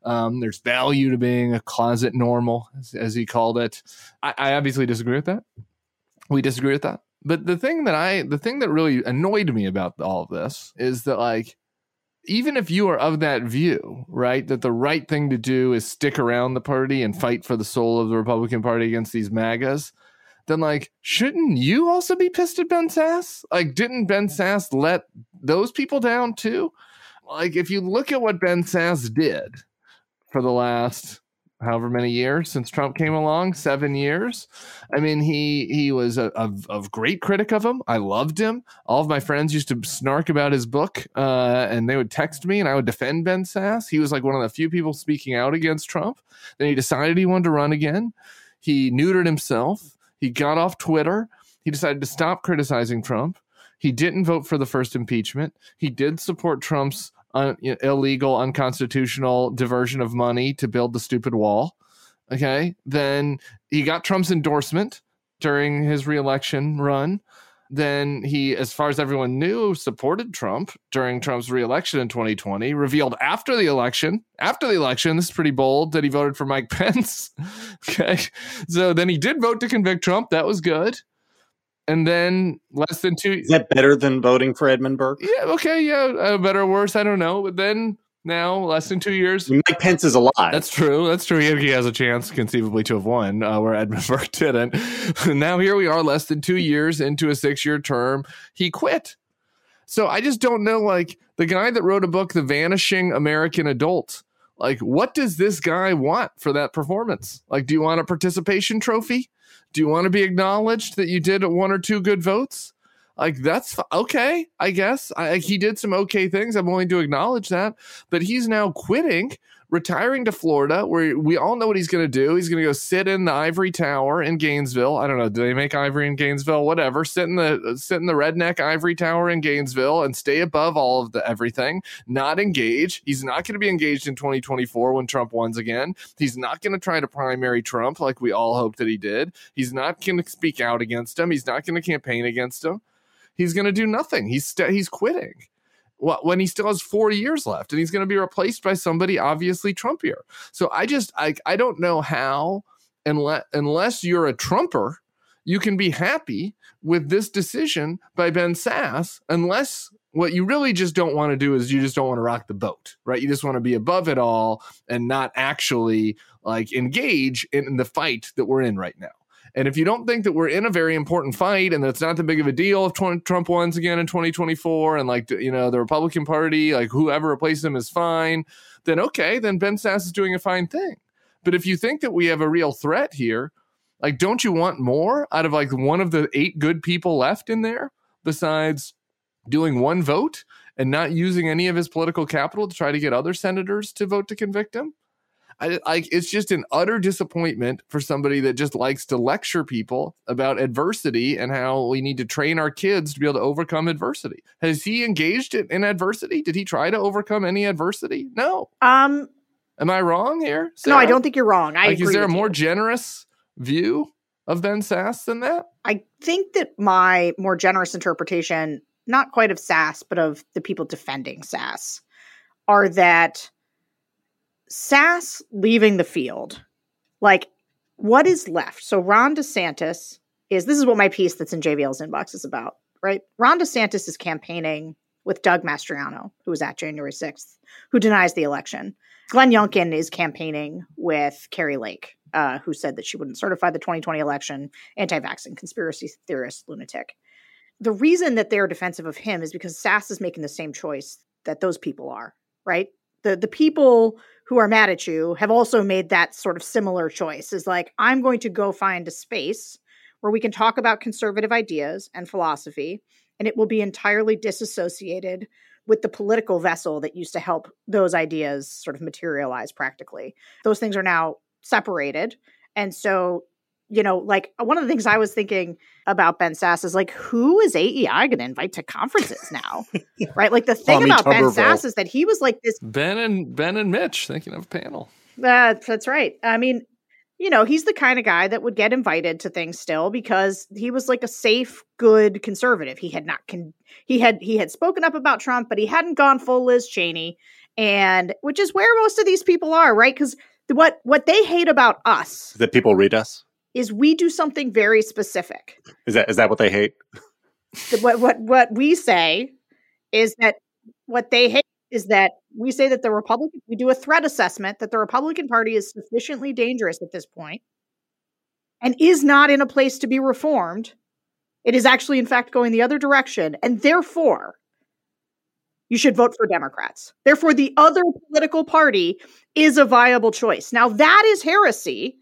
Um, there's value to being a closet normal as, as he called it. I, I obviously disagree with that. We disagree with that. But the thing that i the thing that really annoyed me about all of this is that like even if you are of that view, right, that the right thing to do is stick around the party and fight for the soul of the Republican Party against these MAGAs, then like, shouldn't you also be pissed at Ben Sasse? Like, didn't Ben Sasse let those people down too? Like, if you look at what Ben Sasse did for the last however many years since Trump came along, seven years. I mean, he he was a, a, a great critic of him. I loved him. All of my friends used to snark about his book, uh, and they would text me, and I would defend Ben Sasse. He was like one of the few people speaking out against Trump. Then he decided he wanted to run again. He neutered himself. He got off Twitter. He decided to stop criticizing Trump. He didn't vote for the first impeachment. He did support Trump's un- illegal, unconstitutional diversion of money to build the stupid wall. Okay. Then he got Trump's endorsement during his reelection run. Then he, as far as everyone knew, supported Trump during Trump's reelection in 2020, revealed after the election, after the election, this is pretty bold, that he voted for Mike Pence. okay. So then he did vote to convict Trump. That was good. And then less than two is that better than voting for Edmund Burke? yeah, okay, yeah, uh, better or worse, I don't know. But then now, less than two years. Mike Pence is alive. That's true. That's true. He, has a chance, conceivably, to have won, uh, where Edmund Burke didn't. now here we are, less than two years into a six-year term. He quit. So I just don't know. Like the guy that wrote a book, "The Vanishing American Adult." Like, what does this guy want for that performance? Like, do you want a participation trophy? Do you want to be acknowledged that you did one or two good votes? Like that's okay, I guess. I, he did some okay things. I'm willing to acknowledge that, but he's now quitting retiring to Florida, where we all know what he's going to do. He's going to go sit in the ivory tower in Gainesville. I don't know. Do they make ivory in Gainesville? Whatever. Sit in the sit in the redneck ivory tower in Gainesville and stay above all of the everything. Not engage. He's not going to be engaged in 2024 when Trump wins again. He's not going to try to primary Trump like we all hoped that he did. He's not going to speak out against him. He's not going to campaign against him. He's going to do nothing. He's st- he's quitting when he still has four years left and he's going to be replaced by somebody obviously Trumpier. So I just I I don't know how unless unless you're a Trumper, you can be happy with this decision by Ben Sasse unless what you really just don't want to do is you just don't want to rock the boat, right? You just want to be above it all and not actually like engage in the fight that we're in right now. And if you don't think that we're in a very important fight and that's not that big of a deal if Trump wins again in 2024 and like, you know, the Republican Party, like whoever replaces him is fine, then okay, then Ben Sasse is doing a fine thing. But if you think that we have a real threat here, like, don't you want more out of like one of the eight good people left in there besides doing one vote and not using any of his political capital to try to get other senators to vote to convict him? I like it's just an utter disappointment for somebody that just likes to lecture people about adversity and how we need to train our kids to be able to overcome adversity. Has he engaged in, in adversity? Did he try to overcome any adversity? No. Um Am I wrong here? Sarah? No, I don't think you're wrong. I like, is there a more you. generous view of Ben Sasse than that? I think that my more generous interpretation, not quite of Sasse, but of the people defending Sasse, are that Sasse leaving the field, like what is left? So Ron DeSantis is this is what my piece that's in JVL's inbox is about, right? Ron DeSantis is campaigning with Doug Mastriano, who was at January 6th, who denies the election. Glenn Youngkin is campaigning with Kari Lake, uh, who said that she wouldn't certify the 2020 election, anti vaccine conspiracy theorist, lunatic. The reason that they're defensive of him is because Sasse is making the same choice that those people are, right? The, the people who are mad at you have also made that sort of similar choice is like i'm going to go find a space where we can talk about conservative ideas and philosophy and it will be entirely disassociated with the political vessel that used to help those ideas sort of materialize practically. Those things are now separated and so you know, like one of the things I was thinking about Ben Sasse is like, who is AEI going to invite to conferences now? right? Like the thing about Ben Sasse is that he was like this Ben and Ben and Mitch thinking of a panel. Uh, that's right. I mean, you know, he's the kind of guy that would get invited to things still because he was like a safe, good conservative. He had not con- he had he had spoken up about Trump, but he hadn't gone full Liz Cheney, and which is where most of these people are, right? Because what what they hate about us that people read us is we do something very specific. Is that is that what they hate? what what what we say is that what they hate is that we say that the Republican we do a threat assessment that the Republican Party is sufficiently dangerous at this point and is not in a place to be reformed. It is actually in fact going the other direction and therefore you should vote for Democrats. Therefore the other political party is a viable choice. Now that is heresy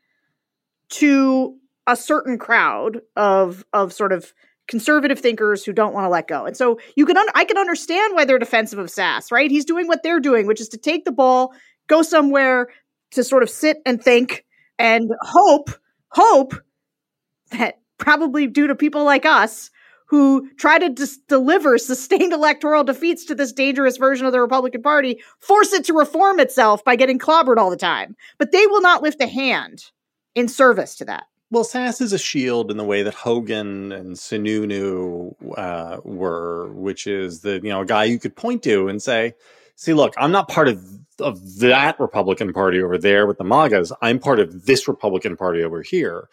to a certain crowd of of sort of conservative thinkers who don't want to let go. And so you can un- I can understand why they're defensive of Sasse, right? He's doing what they're doing, which is to take the ball, go somewhere to sort of sit and think and hope hope that probably due to people like us who try to dis- deliver sustained electoral defeats to this dangerous version of the Republican Party, force it to reform itself by getting clobbered all the time. But they will not lift a hand in service to that. Well, Sasse is a shield in the way that Hogan and Sununu uh, were, which is the you know a guy you could point to and say, "See, look, I'm not part of of that Republican Party over there with the MAGAs. I'm part of this Republican Party over here."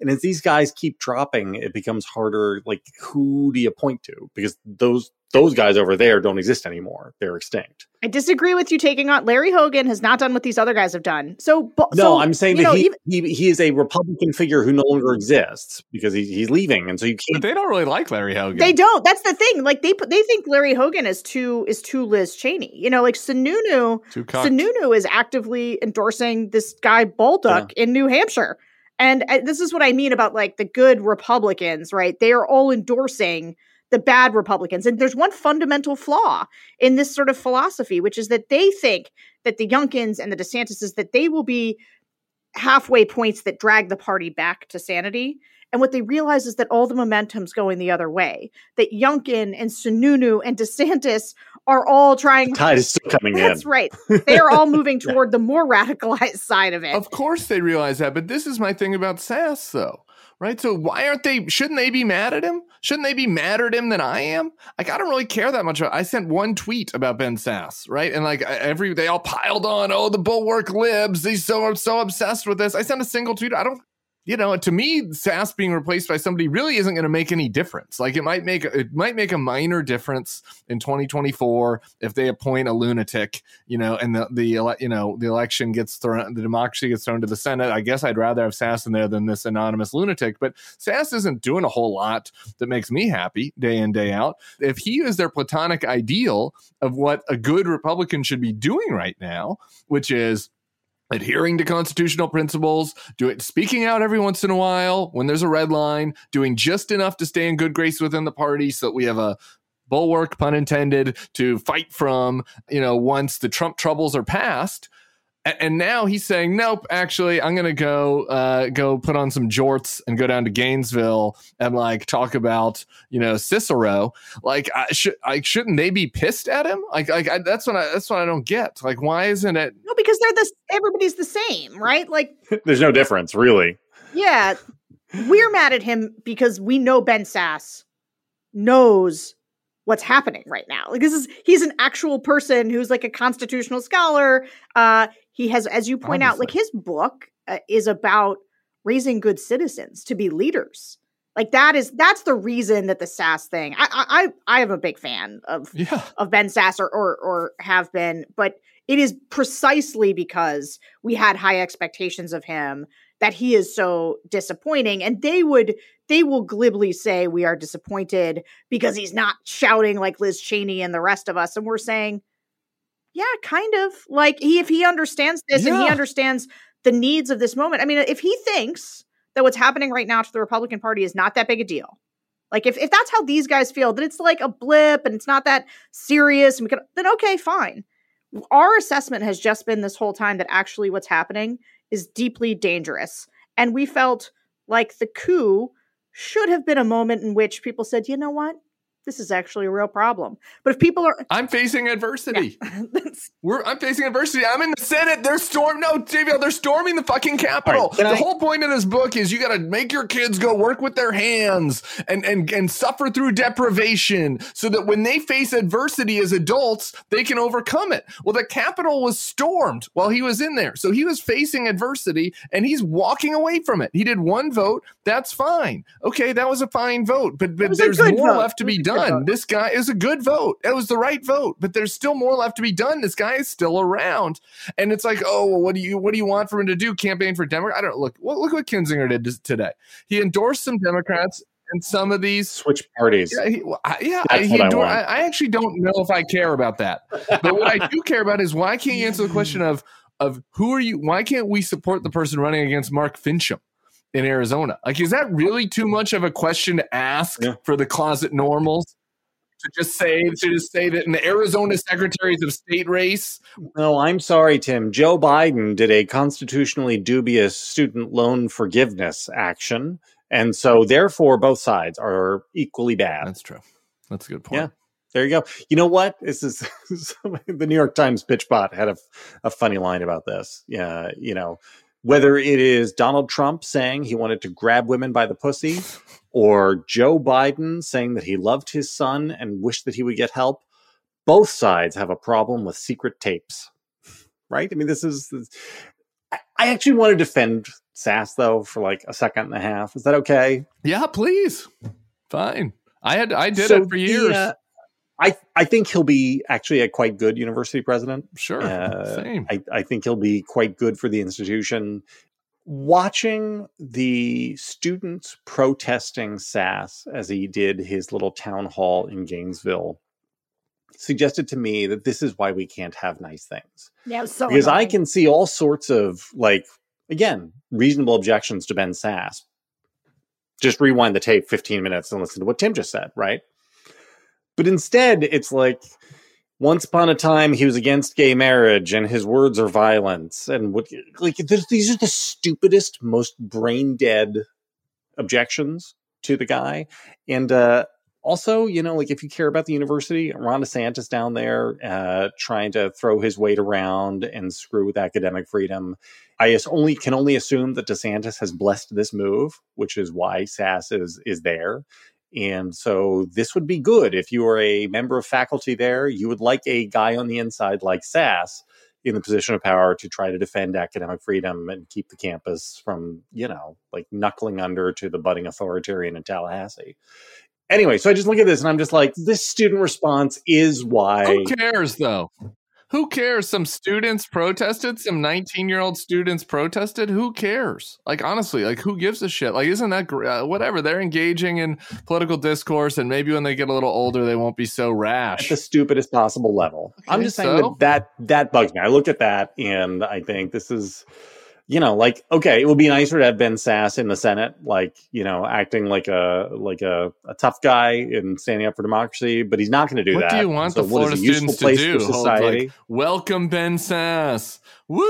And as these guys keep dropping, it becomes harder. Like, who do you point to? Because those those guys over there don't exist anymore. They're extinct. I disagree with you taking on Larry Hogan has not done what these other guys have done. So no, so, I'm saying that know, he, even, he, he is a Republican figure who no longer exists because he, he's leaving, and so you can't. But they don't really like Larry Hogan. They don't. That's the thing. Like they they think Larry Hogan is too is too Liz Cheney. You know, like Sununu. Sununu is actively endorsing this guy Bolduc yeah. in New Hampshire. And uh, this is what I mean about like the good Republicans, right? They are all endorsing the bad Republicans. And there's one fundamental flaw in this sort of philosophy, which is that they think that the Youngkins and the DeSantises that they will be halfway points that drag the party back to sanity. And what they realize is that all the momentum's going the other way. That Youngkin and Sununu and DeSantis are all trying. The tide is still coming That's in. That's right. They are all moving toward the more radicalized side of it. Of course they realize that, but this is my thing about Sasse, though. Right? So why aren't they? Shouldn't they be mad at him? Shouldn't they be madder at him than I am? Like I don't really care that much. I sent one tweet about Ben Sasse, right? And like every they all piled on. Oh, the bulwark libs. He's so so obsessed with this. I sent a single tweet. I don't you know, to me, Sasse being replaced by somebody really isn't going to make any difference. Like it might make it might make a minor difference in 2024 if they appoint a lunatic, you know, and the the you know the election gets thrown, the democracy gets thrown to the Senate. I guess I'd rather have Sasse in there than this anonymous lunatic. But Sasse isn't doing a whole lot that makes me happy day in day out. If he is their platonic ideal of what a good Republican should be doing right now, which is adhering to constitutional principles, do it speaking out every once in a while when there's a red line, doing just enough to stay in good grace within the party so that we have a bulwark pun intended to fight from, you know, once the Trump troubles are past and now he's saying, "Nope, actually, I'm gonna go uh, go put on some jorts and go down to Gainesville and like talk about you know Cicero. Like, I should I shouldn't they be pissed at him? Like, like I, that's what I that's what I don't get. Like, why isn't it? No, because they're the everybody's the same, right? Like, there's no difference, really. Yeah, we're mad at him because we know Ben Sasse knows what's happening right now. Like this is he's an actual person who's like a constitutional scholar. Uh he has as you point Obviously. out like his book uh, is about raising good citizens to be leaders. Like that is that's the reason that the Sasse thing. I I I am a big fan of yeah. of Ben Sasse or, or or have been, but it is precisely because we had high expectations of him that he is so disappointing and they would they will glibly say we are disappointed because he's not shouting like Liz Cheney and the rest of us and we're saying yeah kind of like he if he understands this yeah. and he understands the needs of this moment i mean if he thinks that what's happening right now to the republican party is not that big a deal like if, if that's how these guys feel that it's like a blip and it's not that serious and we can then okay fine our assessment has just been this whole time that actually what's happening is deeply dangerous. And we felt like the coup should have been a moment in which people said, you know what? This is actually a real problem. But if people are, I'm facing adversity. Yeah. We're, I'm facing adversity. I'm in the Senate. They're storm. No, JVL, they're storming the fucking Capitol. Right, the I, whole point of this book is you got to make your kids go work with their hands and and and suffer through deprivation, so that when they face adversity as adults, they can overcome it. Well, the Capitol was stormed while he was in there, so he was facing adversity and he's walking away from it. He did one vote. That's fine. Okay, that was a fine vote, but but there's more vote. left to be done done. This guy is a good vote. It was the right vote, but there's still more left to be done. This guy is still around, and it's like, oh, well, what do you what do you want for him to do? Campaign for Democrat? I don't look. Well, look what Kinzinger did today. He endorsed some Democrats and some of these switch parties. Yeah, he, yeah. He I, I, I, actually don't know if I care about that, but what I do care about is why can't you answer the question of of who are you? Why can't we support the person running against Mark Finchem? In Arizona. Like, is that really too much of a question to ask yeah. for the closet normals? To just say to just say that in the Arizona Secretaries of State race. No, I'm sorry, Tim. Joe Biden did a constitutionally dubious student loan forgiveness action. And so therefore both sides are equally bad. That's true. That's a good point. Yeah. There you go. You know what? This is the New York Times pitch bot had a, a funny line about this. Yeah, you know, whether it is Donald Trump saying he wanted to grab women by the pussy or Joe Biden saying that he loved his son and wished that he would get help, both sides have a problem with secret tapes. Right? I mean, this is. This, I actually want to defend Sasse though for like a second and a half. Is that okay? Yeah, please. Fine. I had I did so it for years. The, uh, I I think he'll be actually a quite good university president. Sure, uh, same. I, I think he'll be quite good for the institution. Watching the students protesting Sasse as he did his little town hall in Gainesville suggested to me that this is why we can't have nice things. Yeah, so because annoying. I can see all sorts of like again reasonable objections to Ben Sasse. Just rewind the tape 15 minutes and listen to what Tim just said, right? But instead, it's like once upon a time he was against gay marriage and his words are violence and what like these are the stupidest most brain dead objections to the guy. And uh also you know like if you care about the university ron desantis down there uh trying to throw his weight around and screw with academic freedom. I only can only assume that desantis has blessed this move which is why sasse is is there and so this would be good if you are a member of faculty there. You would like a guy on the inside like Sasse in the position of power to try to defend academic freedom and keep the campus from, you know, like knuckling under to the budding authoritarian in Tallahassee. Anyway, so I just look at this and I'm just like, this student response is why. Who cares though? Who cares? Some students protested. Some 19 year old students protested. Who cares? Like, honestly, like, who gives a shit? Like, isn't that great? Uh, whatever? They're engaging in political discourse, and maybe when they get a little older, they won't be so rash. At the stupidest possible level. Okay, I'm just saying so? that, that that bugs me. I look at that and I think this is you know, like okay, it would be nicer to have Ben Sasse in the Senate, like you know, acting like a like a, a tough guy and standing up for democracy, but he's not going to do what that. What do you want so the Florida students to do? Like, Welcome Ben Sasse. Woo!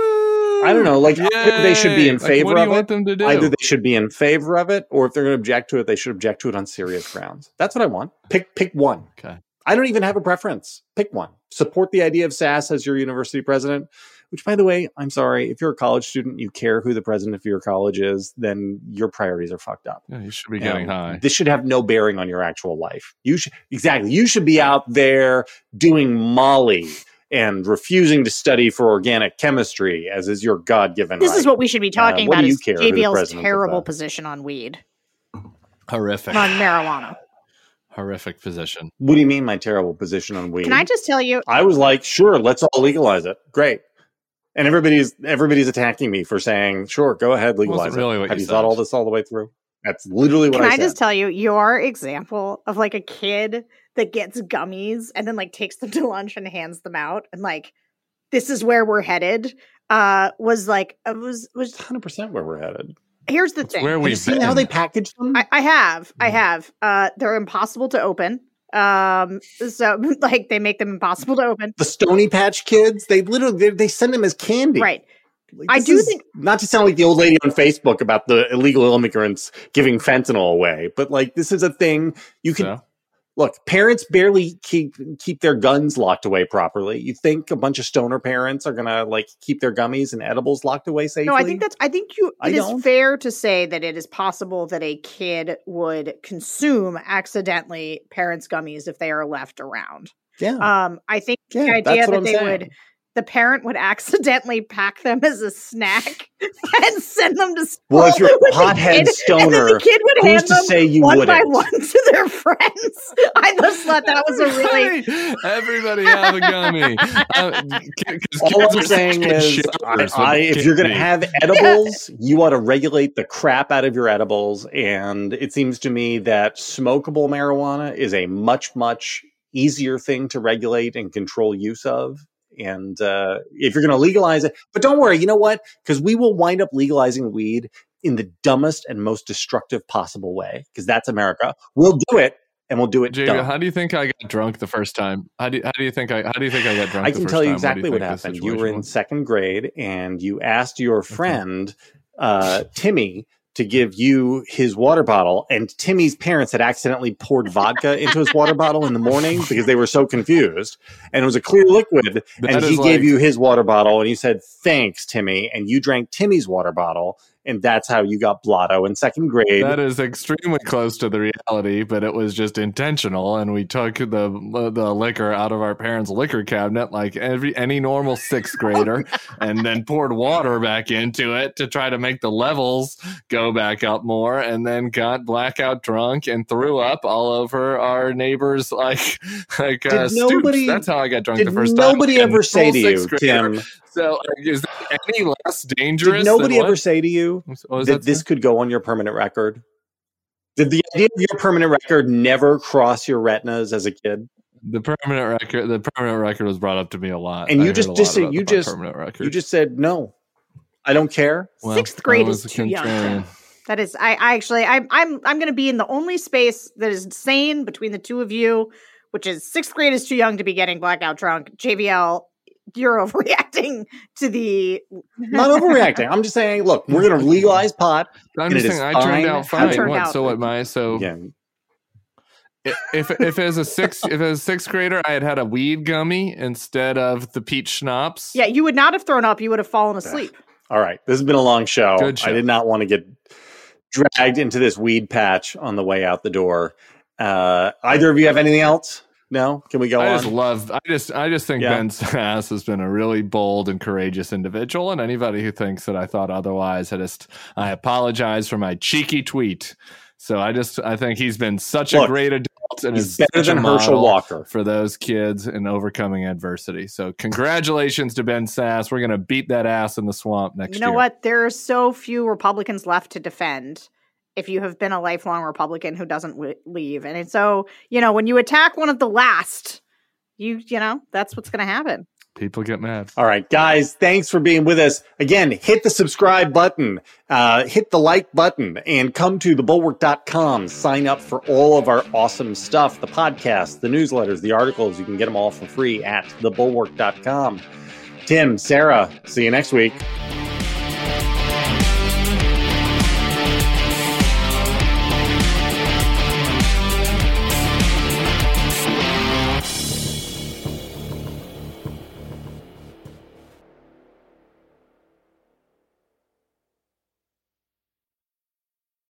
I don't know. Like they should be in favor like, of it. them to do? Either they should be in favor of it, or if they're going to object to it, they should object to it on serious grounds. That's what I want. Pick pick one. Okay. I don't even have a preference. Pick one. Support the idea of Sasse as your university president which by the way, I'm sorry, if you're a college student, you care who the president of your college is, then your priorities are fucked up. Yeah, you should be getting high. This should have no bearing on your actual life. You should exactly. You should be out there doing Molly and refusing to study for organic chemistry, as is your God given. This right. is what we should be talking uh, about. Is JVL's terrible position on weed? Horrific on marijuana horrific position. What do you mean, my terrible position on weed? Can I just tell you? I was like, sure, let's all legalize it. Great and everybody's everybody's attacking me for saying, "Sure, go ahead, legalize really it." Have you, thought all this all the way through? That's literally what Can I, I just tell you your example of like a kid that gets gummies and then like takes them to lunch and hands them out and like this is where we're headed uh was like it was was 100% where we're headed. Here's the thing. Where we seen how they package them? I, I have. I mm-hmm. have. Uh they're impossible to open. Um, so like they make them impossible to open. The Stony Patch Kids, they literally they, they send them as candy. Right. Like, I do think not to sound like the old lady on Facebook about the illegal immigrants giving fentanyl away, but like this is a thing you can so? Look, parents barely keep keep their guns locked away properly. You think a bunch of stoner parents are gonna like keep their gummies and edibles locked away safely? No, I think that's. I think you. It is fair to say that it is possible that a kid would consume accidentally parents' gummies if they are left around. Yeah. Um, I think yeah, the idea that I'm they saying. would the parent would accidentally pack them as a snack and send them to school. Well, if you're a pothead stoner, the kid would hand them say you one wouldn't? by one to their friends. I just thought that was a really everybody have a gummy. Uh, All I'm saying is, I, I, if you're going to have edibles, you ought to regulate the crap out of your edibles. And it seems to me that smokable marijuana is a much much easier thing to regulate and control use of and uh, if you're going to legalize it, but don't worry, you know what? Because we will wind up legalizing weed in the dumbest and most destructive possible way, because that's America. We'll do it, and we'll do it. Jamie, how do you think I got drunk the first time? How do you, how do you think I how do you think I got drunk? I can tell you exactly what, you what happened. You were in was? second grade, and you asked your friend uh, Timmy to give you his water bottle. And Timmy's parents had accidentally poured vodka into his water bottle in the morning because they were so confused. And it was a clear liquid. That and he like, gave you his water bottle and you said, Thanks, Timmy. And you drank Timmy's water bottle and that's how you got blotto in second grade. That is extremely close to the reality, but it was just intentional, and we took the the liquor out of our parents' liquor cabinet like every any normal sixth grader, and then poured water back into it to try to make the levels go back up more, and then got blackout drunk and threw up all over our neighbors like like uh, nobody, That's how I got drunk the first time. Nobody ever say to you, Tim, so, is that any less dangerous? Did nobody ever say to you that, that this could go on your permanent record? Did the idea of your permanent record never cross your retinas as a kid? The permanent record, the permanent record was brought up to me a lot, and you just just said, you just permanent record. you just said no, I don't care. Well, Sixth grade is too young. That is, I, I actually, I, am I'm, I'm going to be in the only space that is sane between the two of you which is sixth grade is too young to be getting blackout drunk. JVL, you're overreacting to the. Not overreacting. I'm just saying, look, we're going to legalize pot. I'm just saying, I turned out fine. Turned what, out. So what? My so. Yeah. if if as a six if as a sixth grader I had had a weed gummy instead of the peach schnapps, yeah, you would not have thrown up. You would have fallen asleep. All right, this has been a long show. Good show. I did not want to get dragged into this weed patch on the way out the door. Uh, either of you have anything else? No, can we go I on? just love. I just, I just think yeah. Ben Sasse has been a really bold and courageous individual, and anybody who thinks that I thought otherwise, I just, I apologize for my cheeky tweet. So I just, I think he's been such Look, a great adult and is better than Herschel Walker for those kids in overcoming adversity. So congratulations to Ben Sasse. We're gonna beat that ass in the swamp next year. You know year. what? There are so few Republicans left to defend if you have been a lifelong Republican who doesn't w- leave. And so, you know, when you attack one of the last, you, you know, that's what's going to happen. People get mad. All right, guys, thanks for being with us. Again, hit the subscribe button, uh, hit the like button, and come to thebulwark.com. Sign up for all of our awesome stuff the podcasts, the newsletters, the articles. You can get them all for free at thebulwark.com. Tim, Sarah, see you next week.